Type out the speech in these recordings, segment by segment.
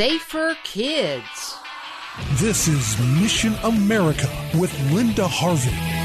Safer Kids. This is Mission America with Linda Harvey.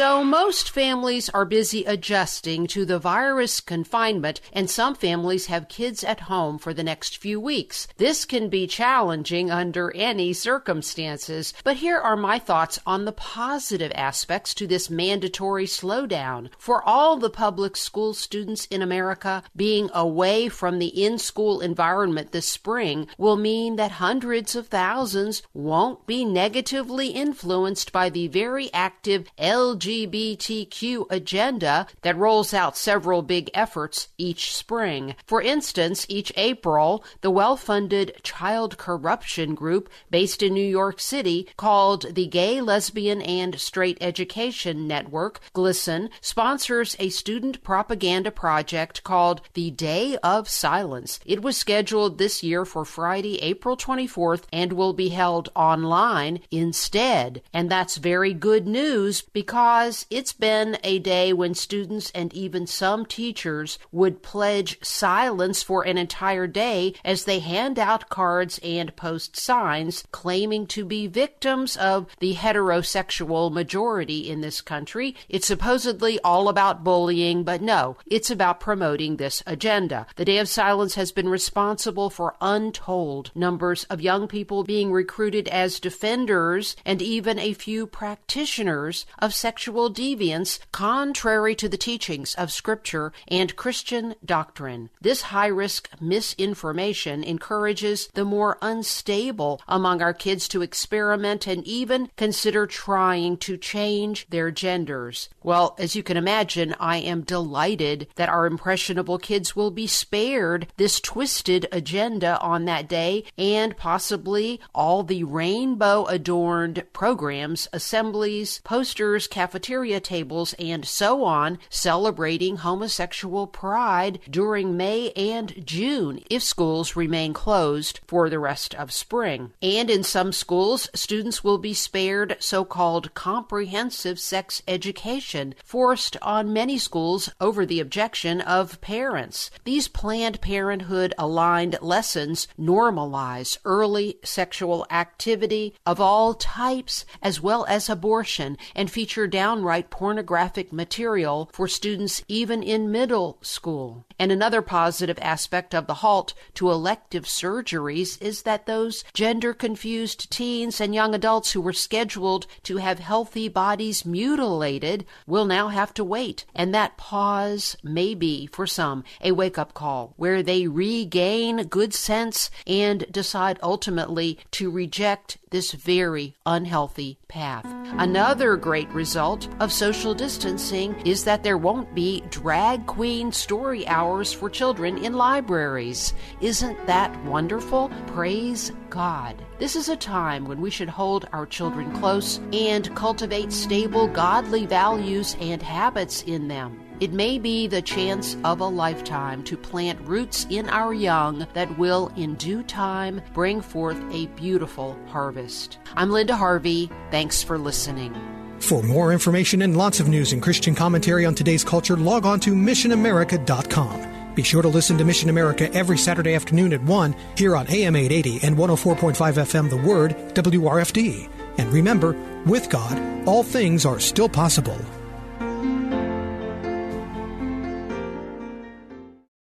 So, most families are busy adjusting to the virus confinement, and some families have kids at home for the next few weeks. This can be challenging under any circumstances, but here are my thoughts on the positive aspects to this mandatory slowdown. For all the public school students in America, being away from the in school environment this spring will mean that hundreds of thousands won't be negatively influenced by the very active LGBT LGBTQ agenda that rolls out several big efforts each spring. For instance, each April, the well funded child corruption group based in New York City called the Gay, Lesbian, and Straight Education Network, GLSEN, sponsors a student propaganda project called the Day of Silence. It was scheduled this year for Friday, April 24th, and will be held online instead. And that's very good news because because it's been a day when students and even some teachers would pledge silence for an entire day as they hand out cards and post signs claiming to be victims of the heterosexual majority in this country. It's supposedly all about bullying, but no, it's about promoting this agenda. The Day of Silence has been responsible for untold numbers of young people being recruited as defenders and even a few practitioners of sexual sexual deviance contrary to the teachings of Scripture and Christian doctrine. This high risk misinformation encourages the more unstable among our kids to experiment and even consider trying to change their genders. Well, as you can imagine, I am delighted that our impressionable kids will be spared this twisted agenda on that day and possibly all the rainbow adorned programs, assemblies, posters, cafeterias cafeteria tables, and so on, celebrating homosexual pride during May and June if schools remain closed for the rest of spring. And in some schools, students will be spared so called comprehensive sex education, forced on many schools over the objection of parents. These Planned Parenthood aligned lessons normalize early sexual activity of all types as well as abortion and feature downright pornographic material for students even in middle school. And another positive aspect of the halt to elective surgeries is that those gender confused teens and young adults who were scheduled to have healthy bodies mutilated will now have to wait. And that pause may be, for some, a wake up call where they regain good sense and decide ultimately to reject this very unhealthy path. Another great result of social distancing is that there won't be drag queen story hours for children in libraries. Isn't that wonderful? Praise God. This is a time when we should hold our children close and cultivate stable, godly values and habits in them. It may be the chance of a lifetime to plant roots in our young that will, in due time, bring forth a beautiful harvest. I'm Linda Harvey. Thanks for listening. For more information and lots of news and Christian commentary on today's culture, log on to missionamerica.com. Be sure to listen to Mission America every Saturday afternoon at 1 here on AM 880 and 104.5 FM The Word, WRFD. And remember, with God, all things are still possible.